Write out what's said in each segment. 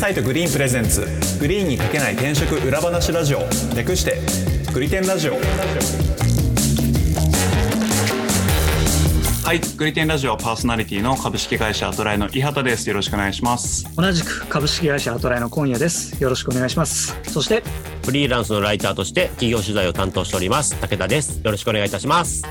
サイトグリーン presents。グリーンにかけない転職裏話ラジオ。略してグリテンラジオ。はいグリテンラジオパーソナリティの株式会社アトライの伊畑です。よろしくお願いします。同じく株式会社アトライの今夜です。よろしくお願いします。そしてフリーランスのライターとして企業取材を担当しております。武田です。よろしくお願いいたします。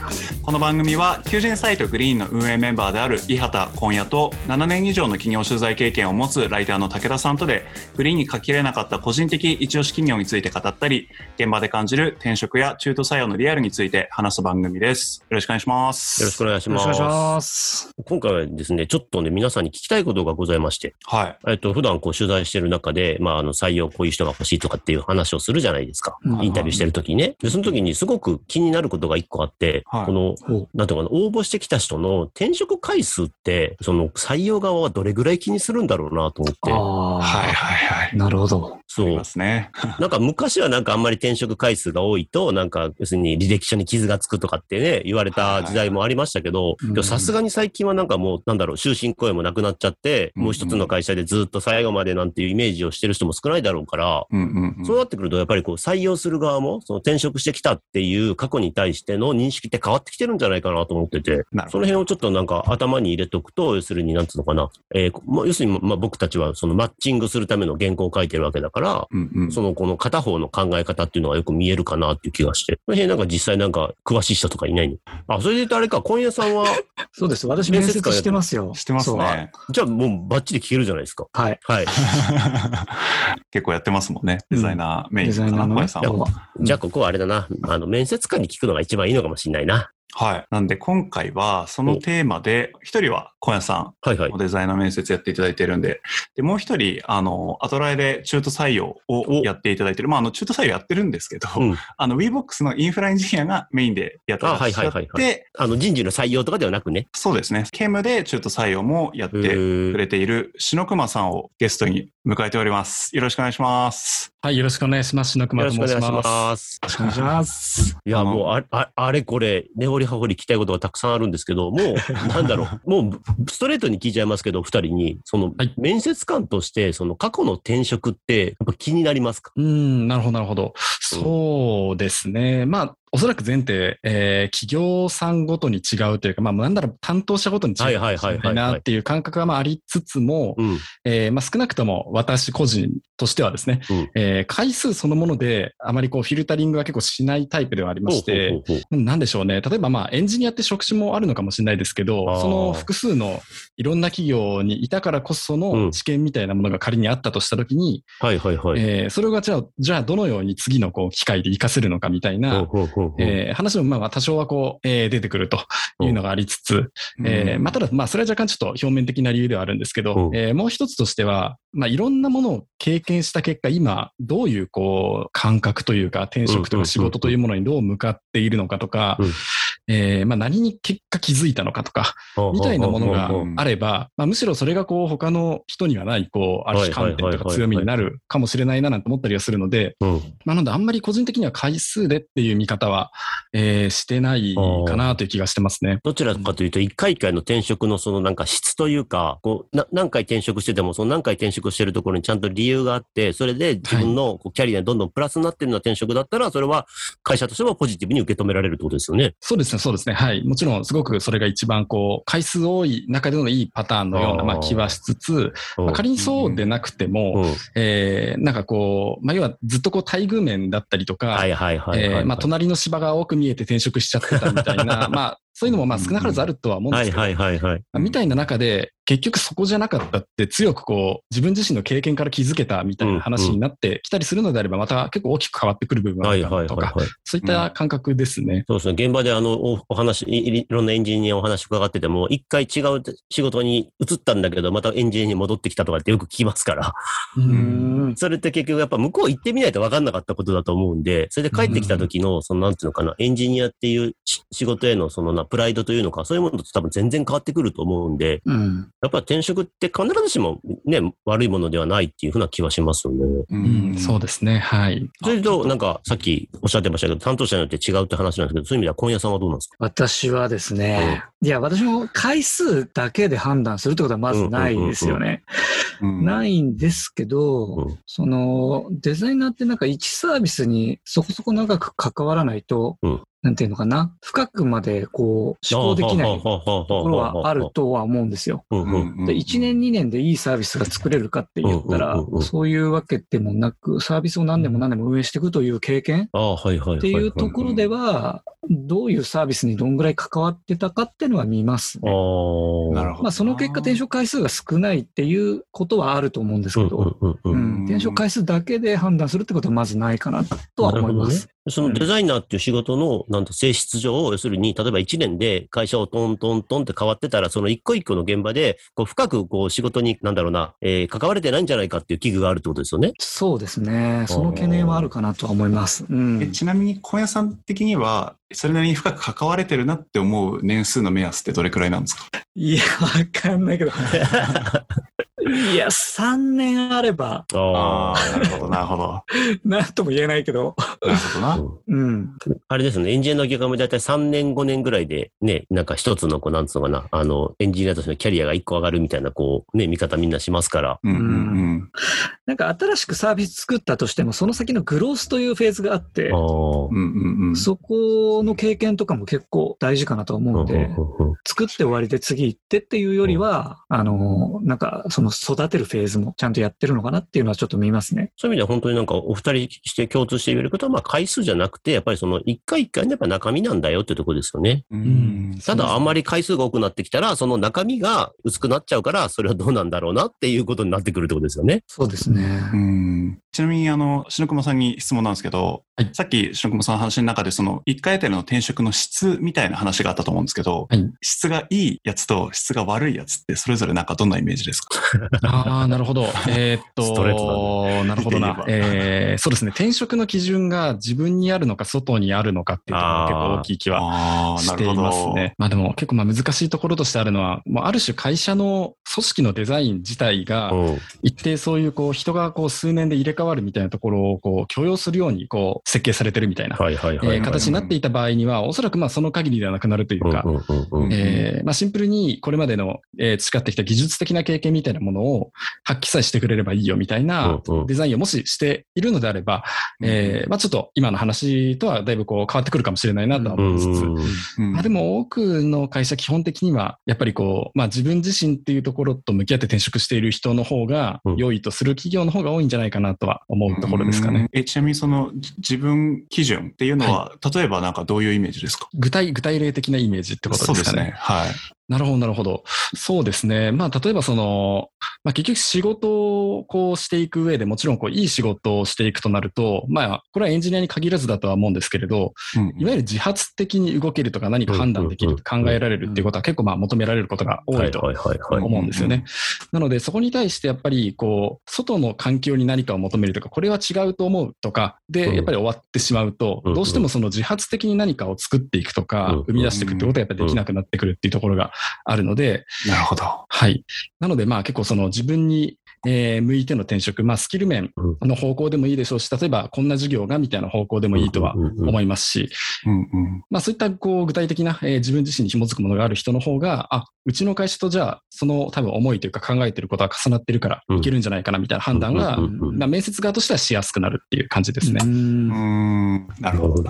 この番組は求人サイトグリーンの運営メンバーである伊畑今夜と7年以上の企業取材経験を持つライターの武田さんとでグリーンに書ききれなかった個人的一押し企業について語ったり現場で感じる転職や中途採用のリアルについて話す番組です。よろしくお願いします。よろしくお願いします。よろしくお願いします。今回はですねちょっとね皆さんに聞きたいことがございましてはい。えっと普段こう取材してる中でまああの採用こういう人が欲しいとかっていう話をするじゃないですか。うん。インタビューしてる時にね。でその時にすごく気になることが一個あって、はい。このなんていうかな、応募してきた人の転職回数って、その採用側はどれぐらい気にするんだろうなと思って。はいはいはい。なるほど。そう。ま。すね。なんか昔はなんかあんまり転職回数が多いと、なんか要するに履歴書に傷がつくとかってね、言われた時代もありましたけど、さすがに最近はなんかもう、なんだろう、終身雇用もなくなっちゃって、うんもう一つの会社でずっと最後までなんていうイメージをしてる人も少ないだろうから、うんうんうん。そうなってくると、やっぱりこう採用する側も、その転職してきたっていう過去に対しての認識って変わってきてるんじゃないかなと思ってて、その辺をちょっとなんか頭に入れておくと、要するになんつうのかな、えーまあ、要するにまあ僕たちはそのマッチングするための原稿を書いてるわけだから、うんうん。そのこの片方の考え方っていうのがよく見えるかなっていう気がして、その辺なんか実際なんか詳しい人とかいないの？あ、それで言うとあれか、今夜さんは、そうです。私面接してますよ。してますね。じゃあもうバッチリ聞けるじゃないですか。はい。はい。結構やってますもんね。デザイナーメインデザイナーのね。小林さんは。うん。じゃあここはあれだな、あの面接官に聞くのが一番いいのかもしれないな。はい。なんで今回はそのテーマで、一人は小屋さはいはいん、。デザイナー面接やっていただいているんで、で、もう一人、あの、アトライで中途採用をやっていただいている、まあ、あの、中途採用やってるんですけど、うん あの、WeBox のインフラエンジニアがメインでやってらっしゃって、あはいはいはいはあの人事の採用とかではなくね。そうですね。兼務で中途採用もやってくれている篠熊さんをゲストに迎えております。よろしくお願いします。はい、よろしくお願いします。篠よ熊ろしくお願いしと申します。よろしくお願いしますいや、もうあ、ああれこれ、根掘り葉掘り聞きたいことがたくさんあるんですけど、もう、なんだろう、もう、ストレートに聞いちゃいますけど、二人に、その、はい。面接官として、その過去の転職って、やっぱ気になりますか？うーん、なるほど、なるほど。そうですね。まあ、おそらく前提、えー企業さんごとに違うというか、まあ、なんだろう、担当者ごとに違うなっていう感覚がまあありつつも、うん。えーまあ、少なくとも私個人としてはですね、うんえー回数そのものであまりこうフィルタリングは結構しないタイプではありまして、なんでしょうね。例えばまあエンジニアって職種もあるのかもしれないですけあど、ーその複数のいろんな企業にいたからこそうんの知見みたいなものが仮にあったとしたときに、はいはいはい。えーそれがじゃあ、じゃあどのように次のこう機会で活かせるのかみたいな、ほうほうほうえー話もまあ多少はこう、えー出てくるというのがありつつ、えーまあ、ただ、まあ、それは若干ちょっと表面的な理由ではあるんですけど、うん。えーもう一つとしては、まあ、いろんなものを経験した結果、今、どういうこう、感覚というか、転職とうんか仕事というものにどう向かっているのかとかうん、えーまあ、何に結果気づいたのかとか、みたいなものがあれば、まあ、むしろそれがこう、他の人にはない、こう、ある種観点とか強みになるかもしれないななんて思ったりはするので、なので、あんまり個人的には回数でっていう見方は、えーしてないかなという気がしてますね。どちらかというと、一回一回の転職のそのなんか質というか、こう、な何回転職してても、その何回転職してるところにちゃんと理由があって、それで自分のこうキャリアにどんどんプラスになってるような転職だったら、それは会社としてもポジティブに受け止められるってことですよね。そうですね、そうですね。はい。もちろん、すごくそれが一番、こう、回数多い中でのいいパターンのような、まあ、気はしつつ、うんまあ、仮にそうでなくても、うんえーなんかこう、まあ、要はずっとこう、待遇面だったりとか、はいはいはいはい。えーまあ、隣の芝が多く見えて転職しちゃってたみたいな、まあ、そういうのもまあ少なからずあるとは思うんですけど、はいはいはいはい。まあみたいな中で、結局そこじゃなかったって強くこう、自分自身の経験から気づけたみたいな話になってきたりするのであれば、また結構大きく変わってくる部分があはいるかなとか。そういった感覚ですね。そうですね。現場であの、おお話い、いろんなエンジニアお話伺ってても、一回違う仕事に移ったんだけど、またエンジニアに戻ってきたとかってよく聞きますから。ううんん それって結局やっぱ向こう行ってみないと分かんなかったことだと思うんで、それで帰ってきた時の、そのなんていうのかな、エンジニアっていうし仕事へのそのな、プライドというのか、そういうものと多分全然変わってくると思うんで、うん。やっぱ転職って必ずしもね、悪いものではないっていうふうな気はしますよね。うん、そうですね。はい。それと、なんか、さっきおっしゃってましたけど、担当者によって違うって話なんですけど、そういう意味では今夜さんはどうなんですか？私はですね、うん、いや、私も回数だけで判断するってことはまずないですよね。ないんですけど、うん、その、デザイナーってなんか1サービスにそこそこ長く関わらないと、うん、なんていうのかな、深くまでこう思考できないところはあるとは思うんですよ。で1年2年でいいサービスが作れるかって言ったら、そういうわけでもなく、サービスを何年も何年も運営していくという経験っていうところでは、どういうサービスにどんぐらい関わってたかっていうのは見ますね。なるほど。まあその結果転職回数が少ないっていうことはあると思うんですけど、転職回数だけで判断するってことはまずないかなとは思います。そのデザイナーっていう仕事の、なんと性質上、要するに、例えば1年で会社をトントントンって変わってたら、その一個一個の現場で、こう深くこう仕事に、なんだろうな、えー、関われてないんじゃないかっていう危惧があるってことですよね？そうですね。その懸念はあるかなとは思います。うん、ちなみに、小屋さん的には、それなりに深く関われてるなって思う年数の目安ってどれくらいなんですか？いや、わかんないけど。いや、3年あれば。ああ、なるほど、なるほど。なんとも言えないけど。なるほどな。うん。あれですね、エンジニアの業界もだいたい3年、5年ぐらいで、ね、なんか一つの、こう、なんつうのかな、あの、エンジニアとしてのキャリアが1個上がるみたいな、こう、ね、見方みんなしますから。うんうんうん。なんか新しくサービス作ったとしても、その先のグロースというフェーズがあって、そこの経験とかも結構大事かなと思うんで、作って終わりで次行ってっていうよりは、あの、なんか、その育てるフェーズもちゃんとやってるのかなっていうのはちょっと見ますね。そういう意味では本当になんかお二人して共通して言えることは、まあ回数じゃなくて、やっぱりその一回一回のやっぱ中身なんだよってところですよね。うん。ただあんまり回数が多くなってきたら、その中身が薄くなっちゃうから、それはどうなんだろうなっていうことになってくるってことですよね。そうですね。うん。ちなみにあの、篠熊さんに質問なんですけど、はい、さっき篠熊さんの話の中でその一回あたりの転職の質みたいな話があったと思うんですけど、はい、質がいいやつと質が悪いやつってそれぞれなんかどんなイメージですか？ああ、なるほど。えー、っと、ストレートなるほどな。えー、そうですね。転職の基準が自分にあるのか外にあるのかっていうところが結構大きい気はしていますね。まあでも結構まあ難しいところとしてあるのは、もうある種会社の組織のデザイン自体が、一定そういうこう人がこう数年で入れ替わるみたいなところをこう許容するようにこう設計されてるみたいな形になっていた場合には、おそらくまあその限りではなくなるというか、シンプルにこれまでの、えー、培ってきた技術的な経験みたいなものを発揮さえしてくれればいいよみたいなデザインをもししているのであれば、えー、まあちょっと今の話とはだいぶこう変わってくるかもしれないなとは思いつつ、まあでも多くの会社基本的にはやっぱりこう、まあ自分自身っていうところと向き合って転職している人の方が良いとする企業の方が多いんじゃないかなとは思うところですかね。えちなみにその自分基準っていうのは、はい、例えばなんかどういうイメージですか？具体、具体例的なイメージってことですかね。そうですね。はい。なるほど、なるほど。そうですね。まあ、例えばその、まあ、結局仕事をこうしていく上でもちろんこういい仕事をしていくとなると、まあ、これはエンジニアに限らずだとは思うんですけれど、うん、いわゆる自発的に動けるとか何か判断できる、考えられるっていうことは結構まあ求められることが多いと思うんですよね。なので、そこに対してやっぱりこう、外の環境に何かを求めるとか、これは違うと思うとか、で、やっぱり終わってしまうと、どうしてもその自発的に何かを作っていくとか、生み出していくってことはやっぱりできなくなってくるっていうところがあるので、なるほど。はい。なので、まあ結構その自分にえー、向いての転職、まあ、スキル面の方向でもいいでしょうし、例えばこんな授業がみたいな方向でもいいとは思いますし、まあ、そういったこう具体的な、えー、自分自身に紐づくものがある人の方が、あ、うちの会社とじゃあ、その多分思いというか考えてることは重なってるからいけるんじゃないかなみたいな判断が、まあ、面接側としてはしやすくなるっていう感じですね。うんなるほど。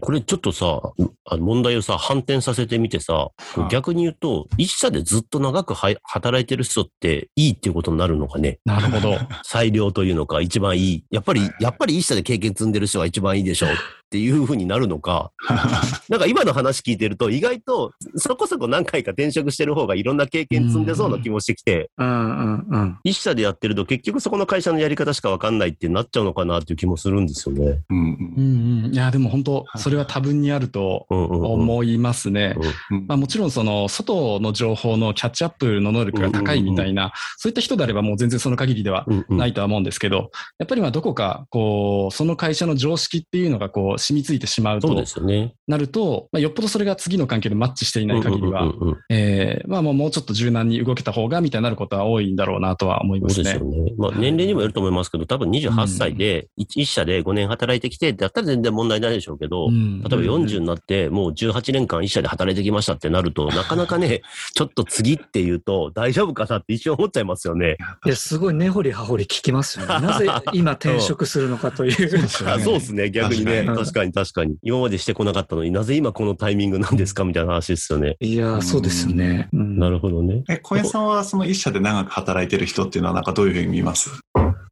これちょっとさ、あの問題をさ、反転させてみてさ、逆に言うと、一社でずっと長く働いてる人っていいっていうことになるのかね？なるほど。裁量というのか、一番いい。やっぱり、やっぱり一社で経験積んでる人が一番いいでしょうっていうふうになるのか、なんか今の話聞いてると、意外とそこそこ何回か転職してる方がいろんな経験積んでそうな気もしてきて、一社でやってると結局そこの会社のやり方しかわかんないってなっちゃうのかなっていう気もするんですよね。うんうん。うん、いや、でも本当、それは多分にあると思いますね。まあ、もちろんその外の情報のキャッチアップの能力が高いみたいな、そういった人であればもう全然その限りではないとは思うんですけど、やっぱりまあどこかこう、その会社の常識っていうのがこうう染みついてしまうと、そうですよね。なると、まあ、よっぽどそれが次の関係でマッチしていない限りは、もうもうちょっと柔軟に動けた方がみたいになることは多いんだろうなとは思いますねすよ。ね。まあ、年齢にもよると思いますけど、多分28歳で、一一社で5年働いてきて、だったら全然問題ないでしょうけど、うん例えば40になって、もう18年間一社で働いてきましたってなると、なかなかね、ちょっと次っていうと、大丈夫かなって一瞬思っちゃいますよね。いや、すごい根掘り葉掘り聞きますよね。なぜ今転職するのかという。あそうで すね、逆にね。確確かに確かに。今までしてこなかったのになぜ今このタイミングなんですか？みたいな話ですよね。いや、そうですよね。うんなるほどね。え、小林さんはその一社で長く働いてる人っていうのはなんかどういうふうに見ます？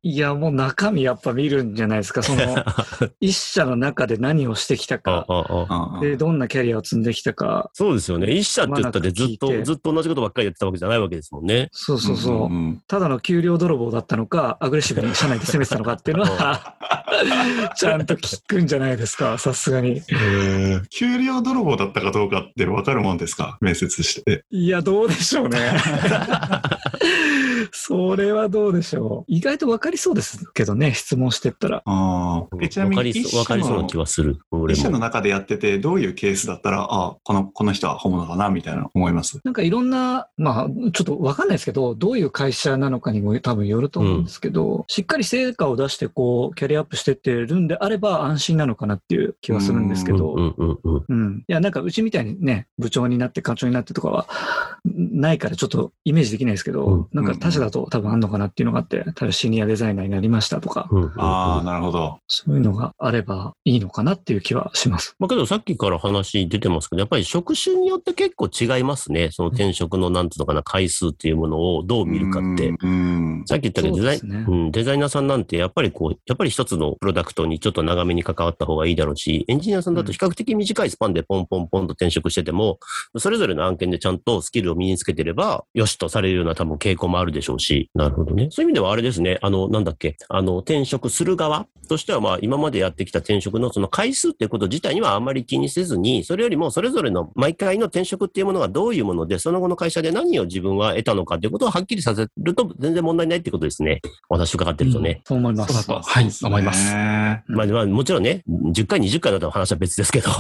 いや、もう中身やっぱ見るんじゃないですか。その、一社の中で何をしてきたあか、で、どんなキャリアを積んできたか。そうですよね。一社って言ったってずっと、ずっと同じことばっかりやってたわけじゃないわけですもんね。そうそうそう。んんただの給料泥棒だったのか、アグレッシブに社内で攻めてたのかっていうのは、ちゃんと聞くんじゃないですか、さすがに。えー給料泥棒だったかどうかって分かるもんですか？面接して。いや、どうでしょうね。それはどうでしょう。意外と分かりそうですけどね、質問してったら。あーえちなみわかりにわかりそうなの気はする。俺一社のも。中でやってて、どういうケースだったら、あこの、この人は本物だな、みたいな思います？なんかいろんな、まあ、ちょっと分かんないですけど、どういう会社なのかにも多分よると思うんですけど、しっかり成果を出して、こう、キャリアアップしてってるんであれば安心なのかなっていう気はするんですけど、うんうんうん。うん。いや、なんかうちみたいにね、部長になって課長になってとかは、んないからちょっとイメージできないですけど、うんなんか他社だと多分あんのかなっていうのがあって、例えばシニアデザイナーになりましたとか、うんうんうんああ、なるほど。そういうのがあればいいのかなっていう気はします。まあけどさっきから話出てますけど、やっぱり職種によって結構違いますね。その転職のなんていうのかな、回数っていうものをどう見るかって。うん。うんさっき言ったけど、デザイねうん、デザイナーさんなんてやっぱりこう、やっぱり一つのプロダクトにちょっと長めに関わった方がいいだろうし、エンジニアさんだと比較的短いスパンでポンポンポンと転職してても、それぞれの案件でちゃんとスキルを身につけてれば、よしとされるような多分傾向もあるでしょうし、なるほどね。そういう意味ではあれですね、あの、なんだっけ、あの、転職する側としてはまあ今までやってきた転職のその回数っていうこと自体にはあまり気にせずに、それよりもそれぞれの毎回の転職っていうものがどういうもので、その後の会社で何を自分は得たのかっていうことをはっきりさせると全然問題ないってことですね。お話伺ってるとね。そう思います。そうだと、はい、思います。まあ、まあ、もちろんね、10回、20回だったら話は別ですけど、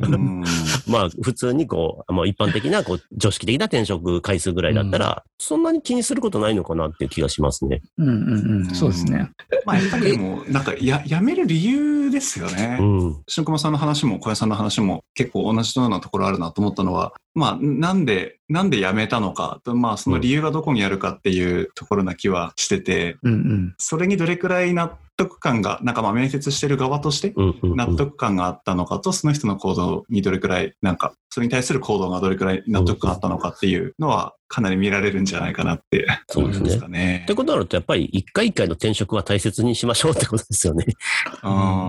うん まあ、普通にこう、まあ、一般的な、こう、常識的な転職回数ぐらいだったら、そんなに気にすることないのかなっていう気がしますね。うんうんうん。そうですね。まあ、やっぱりでも、なんか、や、辞める理由ですよねう。ん。新駒さんの話も小屋さんの話も結構同じようなところあるなと思ったのは、まあ、なんで、なんで辞めたのかと、まあ、その理由がどこにあるかっていうところな気はしてて、うんうん。それにどれくらい納得感が、なんかまあ面接してる側として。納得感があったのかと、その人の行動にどれくらい、なんか、それに対する行動がどれくらい納得感あったのかっていうのは、かなり見られるんじゃないかなってそうですねすかねって。ことになると、やっぱり一回一回の転職は大切にしましょうってことですよね。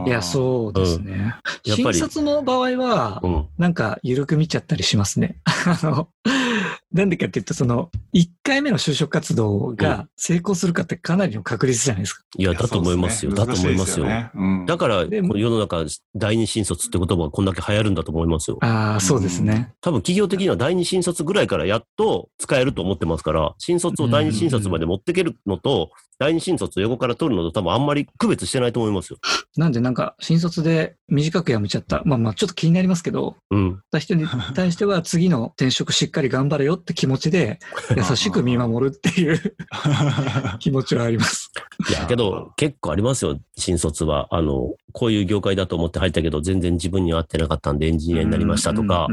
いや、そうですね。新やっぱり卒の場合はう、ん。なんか緩く見ちゃったりしますね。あの、なんでかっていうと、その、1回目の就職活動が成功するかってかなりの確率じゃないですか。いや、だと思いますよ。だと思いますよ。だかから、世の中、第二新卒って言葉がこんだけ流行るんだと思いますよ。ああ、そうですね。多分企業的には第二新卒ぐらいからやっと使えると思ってますから、新卒を第二新卒まで持ってけるのと、第二新卒を横から取るのと多分あんまり区別してないと思いますよ。なんでなんか、新卒で短く辞めちゃった。まあまあ、ちょっと気になりますけど、うん。った人に対しては次の転職しっかり頑張れよって気持ちで、優しく見守るっていう 気持ちはあります。いや、けど、結構ありますよ、新卒は。あの、こういう業界だと思って入ったけど、全然自分に合ってなかったんでエンジニアになりましたとか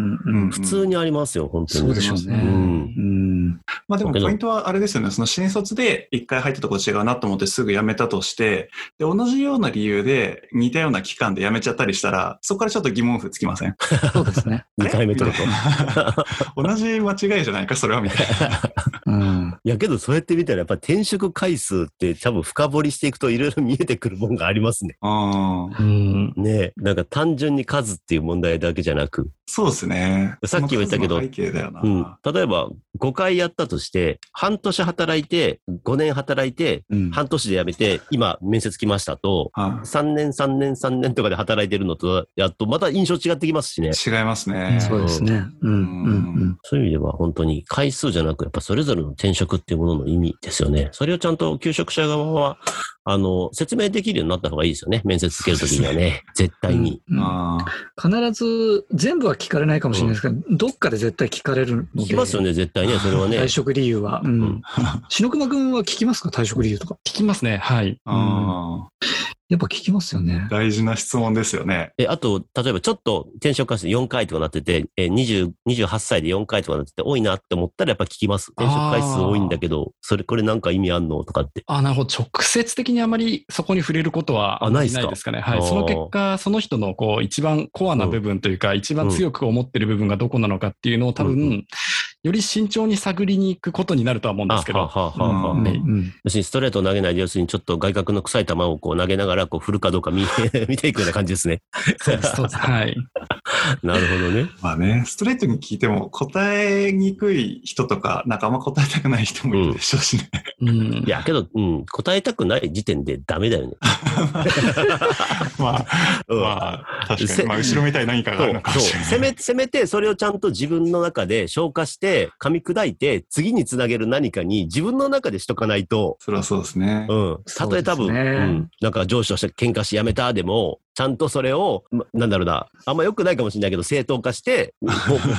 普通にありますよ、本当に。そうでしょうね。うんうん。まあでもポイントはあれですよね。その新卒で一回入ったところ違うなと思ってすぐ辞めたとして、で、同じような理由で似たような期間で辞めちゃったりしたら、そこからちょっと疑問符つきませんそうですね。2回目取ると。と。同じ間違いじゃないか、それはみたいな。うん。いや、けどそうやって見たら、やっぱり転職回数って多分深掘りしていくといろいろ見えてくるもんがありますね。うん。うん。ねえ。なんか単純に数っていう問題だけじゃなく、そうですね。さっきも言ったけどその数の背景だよな。うん。例えば、5回やったとして、半年働いて、5年働いて、うん半年で辞めて、今、面接来ましたと、はい3年、3年、3年とかで働いてるのと、やっとまた印象違ってきますしね。違いますね。そうですね。うん。うん。うん。そういう意味では本当に回数じゃなく、やっぱそれぞれの転職職っていうものの意味ですよね。それをちゃんと求職者側は、あの、説明できるようになった方がいいですよね。面接つけるときにはね。絶対に、うん、必ず、全部は聞かれないかもしれないですけど、うん、どっかで絶対聞かれるので。聞きますよね、絶対ね、それはね。退職理由は。うん。篠熊くんは聞きますか？退職理由とか。聞きますね、はい。あやっぱ聞きますよね。大事な質問ですよね。え、あと、例えばちょっと転職回数4回とかなってて、え、20、28歳で4回とかなってて多いなって思ったらやっぱ聞きます。転職回数多いんだけど、それ、これなんか意味あんのとかって。あ、なるほど。直接的にあまりそこに触れることはないですかね。はい。その結果、その人のこう、一番コアな部分というか、うん、一番強く思ってる部分がどこなのかっていうのを多分、うんうんより慎重に探りに行くことになるとは思うんですけど。要するにストレートを投げないで、要するにちょっと外角の臭い球をこう投げながらこう振るかどうか見見ていくような感じですね。そうです、そうです。はい。なるほどね。まあね、ストレートに聞いても答えにくい人とか、なんかあんま答えたくない人もいるでしょうしね。うん。いや、けど、うん、答えたくない時点でダメだよね。まあ、まあ、確かに、まあ、後ろめたい何かがあるのかもしれない。せめ、せめて、それをちゃんと自分の中で消化して、噛み砕いて、次につなげる何かに自分の中でしとかないと。それはそうですね。うん。たとえ多分、ね、うん、なんか上司として喧嘩しやめたでも、ちゃんとそれを、なんだろうな、あんま良くないかもしれないけど、正当化して、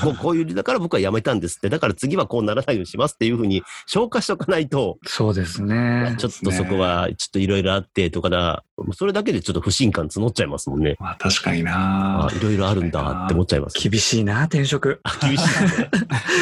こうこういう理由だから僕は辞めたんですって、だから次はこうならないようにしますっていうふうに消化しとかないと、そうですね。ちょっとそこは、ちょっといろいろあってとかだ、それだけでちょっっと不信感募っちゃいますもんね。まあ確かにないろいろあるんだって思っちゃいます。厳しいな、転職。厳しい、ね。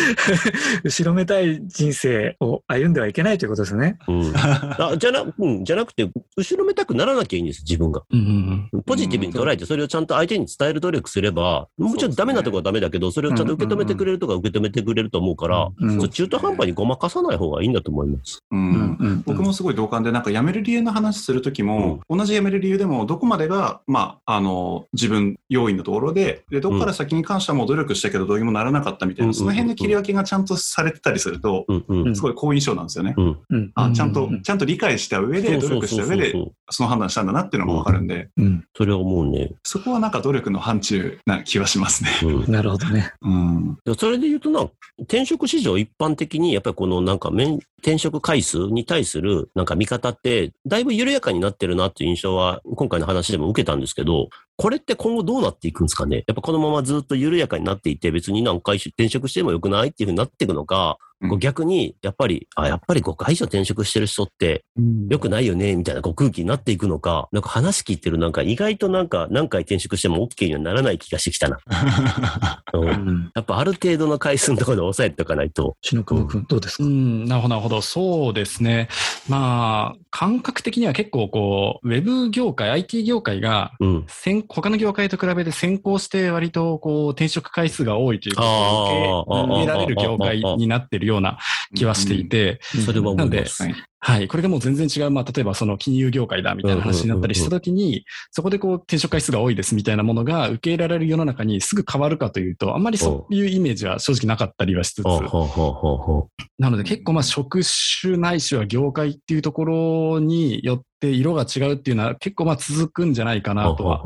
後ろめたい人生を歩んではいけないということですね。うん。あじゃな、うん、じゃなくて、後ろめたくならなきゃいいんです、自分が。うんうん、ポジティブに捉えて、それをちゃんと相手に伝える努力すれば、もちろんダメなところはダメだけど、それをちゃんと受け止めてくれるとか受け止めてくれると思うから、うんうん、中途半端にごまかさない方がいいんだと思います。うん。僕もすごい同感で、なんか辞める理由の話するときも、同じ辞める理由でも、どこまでがまあ、あの、自分要因のところで、で、どこから先に関してはもう努力したけどどうにもならなかったみたいな、その辺の切り分けがちゃんとされてたりすると、すごい好印象なんですよね。あちゃんと、ちゃんと理解した上で、努力した上で、その判断したんだなっていうのがわかるんで、それは思うね。そこはなんか努力の範疇な気はしますね。なるほどね。うん。それで言うとな、転職市場一般的にやっぱりこのなんか転職回数に対するなんか見方って、だいぶ緩やかになってるなっていう印象は、今回の話でも受けたんですけど、これって今後どうなっていくんですかね？やっぱこのままずっと緩やかになっていて、別に何回転職してもよくないっていうふうになっていくのか、こう逆に、やっぱり、あ、やっぱり5回以上転職してる人って、良くないよね、みたいなこう空気になっていくのか、なんか話聞いてるなんか意外となんか何回転職しても OK にはならない気がしてきたな。うん、やっぱある程度の回数のところで抑えておかないと。篠久保君、どうですか、うん、なるほど、なるほど。そうですね。まあ、感覚的には結構こう、ウェブ業界、IT 業界が、うん、他の業界と比べて先行して割とこう、転職回数が多いということを受けられる業界になってるような気はしていて、それは思います。はい。これでもう全然違う、まあ、例えばその金融業界だみたいな話になったりしたときに、そこでこう転職回数が多いですみたいなものが受け入れられる世の中にすぐ変わるかというと、あんまりそういうイメージは正直なかったりはしつつ、なので結構まあ職種ないしは業界っていうところによって色が違うっていうのは結構まあ続くんじゃないかなとは、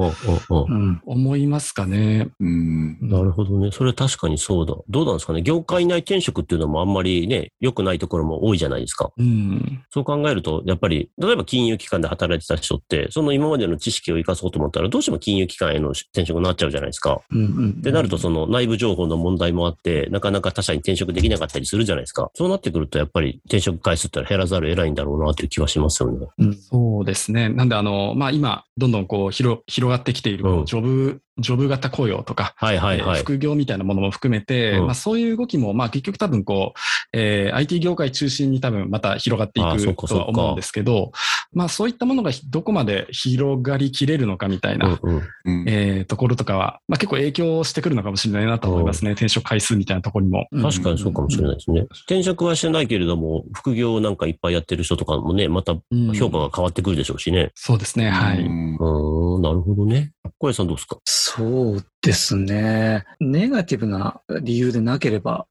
思いますかね。うん。なるほどね。それ確かにそうだ。どうなんですかね。業界内転職っていうのもあんまりね、良くないところも多いじゃないですか。うん。そう考えると、やっぱり、例えば金融機関で働いてた人って、その今までの知識を活かそうと思ったら、どうしても金融機関への転職になっちゃうじゃないですか。うんうんうん、ってなると、その内部情報の問題もあって、なかなか他社に転職できなかったりするじゃないですか。そうなってくると、やっぱり転職回数って減らざるを得ないんだろうなという気はしますよね。うん、そうですね。なんで、あの、まあ、今、どんどんこう広、広がってきている、ジョブジョブ型雇用とか、はいはいはい、副業みたいなものも含めて、うん、まあ、そういう動きも、まあ、結局多分こう、えー、IT 業界中心に多分また広がっていくとは思うんですけど、まあ、そういったものがどこまで広がりきれるのかみたいな、うんうん、えー、ところとかは、まあ、結構影響してくるのかもしれないなと思いますね。転職回数みたいなところにも。確かにそうかもしれないですね。転職はしてないけれども、副業なんかいっぱいやってる人とかもね、また評価が変わってくるでしょうしね。そうですね、はい。うん、なるほどね。小林さんどうですか？そうですね。ネガティブな理由でなければ、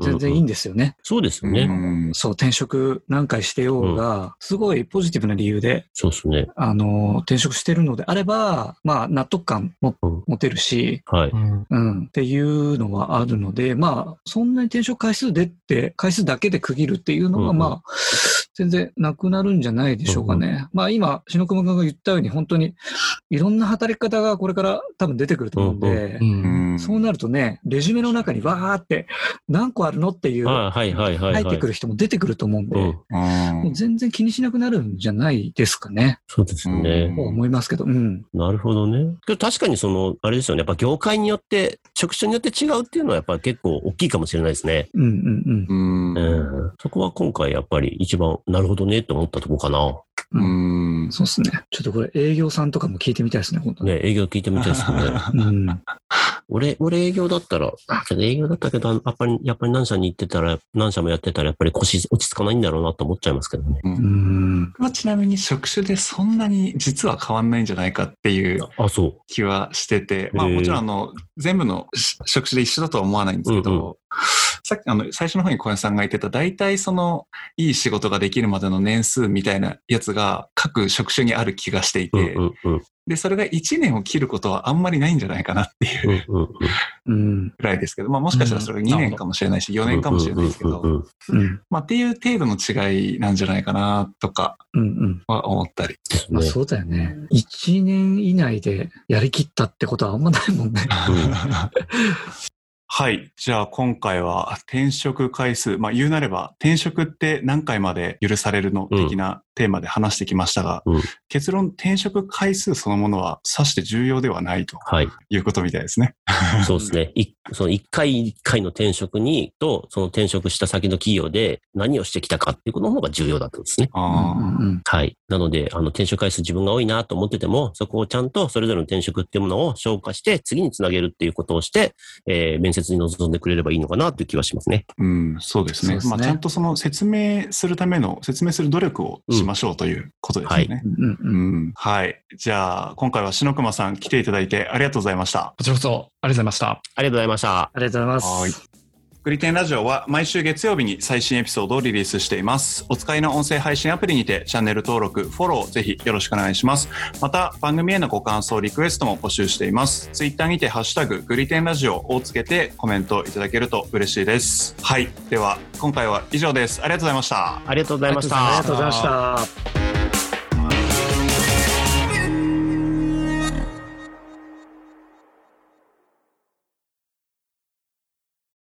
全然いいんですよね。そうですよね。そう、転職何回してようが、すごいポジティブな理由で、そうですね。あの、転職してるのであれば、まあ、納得感も持てるし、はい。うん、っていうのはあるので、まあ、そんなに転職回数でって、回数だけで区切るっていうのは、まあ、全然なくなるんじゃないでしょうかね。まあ今、篠熊君が言ったように、本当にいろんな働き方がこれから多分出てくると思うんで、そうなるとね、レジュメの中にわーって何個あるのっていう、入ってくる人も出てくると思うんで、もう全然気にしなくなるんじゃないですかね。そうですね。思いますけど、うん。なるほどね。確かにその、あれですよね、やっぱ業界によって、職種によって違うっていうのはやっぱ結構大きいかもしれないですね。うんうんうん。うんそこは今回やっぱり一番なるほどねって思ったとこかな。うん。そうですね。ちょっとこれ営業さんとかも聞いてみたいですね、本当ね、営業聞いてみたいですね。うん。俺、俺営業だったら、あ、けど営業だったけど、やっぱり、やっぱり何社に行ってたら、何社もやってたら、やっぱり腰落ち着かないんだろうなと思っちゃいますけどね。うん。まあ、ちなみに職種でそんなに実は変わんないんじゃないかっていう気はしてて、まあもちろんあの、全部の職種で一緒だとは思わないんですけど、うんうんさっきあの、最初の方に小林さんが言ってた、大体その、いい仕事ができるまでの年数みたいなやつが各職種にある気がしていて、うんうんうん、で、それが1年を切ることはあんまりないんじゃないかなっていうぐらいですけど、まあもしかしたらそれが2年かもしれないし、4年かもしれないですけど、まあっていう程度の違いなんじゃないかなとかは思ったり。まあそうだよね。1年以内でやりきったってことはあんまないもんね。はい。じゃあ今回は転職回数、まあ言うなれば転職って何回まで許されるの？的なテーマで話してきましたが、うん、結論転職回数そのものはさして重要ではないと、はい、いうことみたいですね。そうですね。その一回一回の転職にと、その転職した先の企業で何をしてきたかっていうことの方が重要だったんですね。はい。なので、あの転職回数自分が多いなと思ってても、そこをちゃんとそれぞれの転職っていうものを消化して次につなげるっていうことをして、えー、面接に臨んでくれればいいのかなという気はしますね。うん、そうですね。すねまあちゃんとその説明するための、説明する努力をしましょうということですね。はい。うん、はい。じゃあ、今回は篠熊さん来ていただいてありがとうございました。こちらこそ、ありがとうございました。ありがとうございました。ありがとうございます。はい。グリテンラジオは毎週月曜日に最新エピソードをリリースしています。お使いの音声配信アプリにてチャンネル登録、フォローぜひよろしくお願いします。また番組へのご感想、リクエストも募集しています。ツイッターにてハッシュタググリテンラジオをつけてコメントいただけると嬉しいです。はい。では今回は以上です。ありがとうございました。ありがとうございました。ありがとうございました。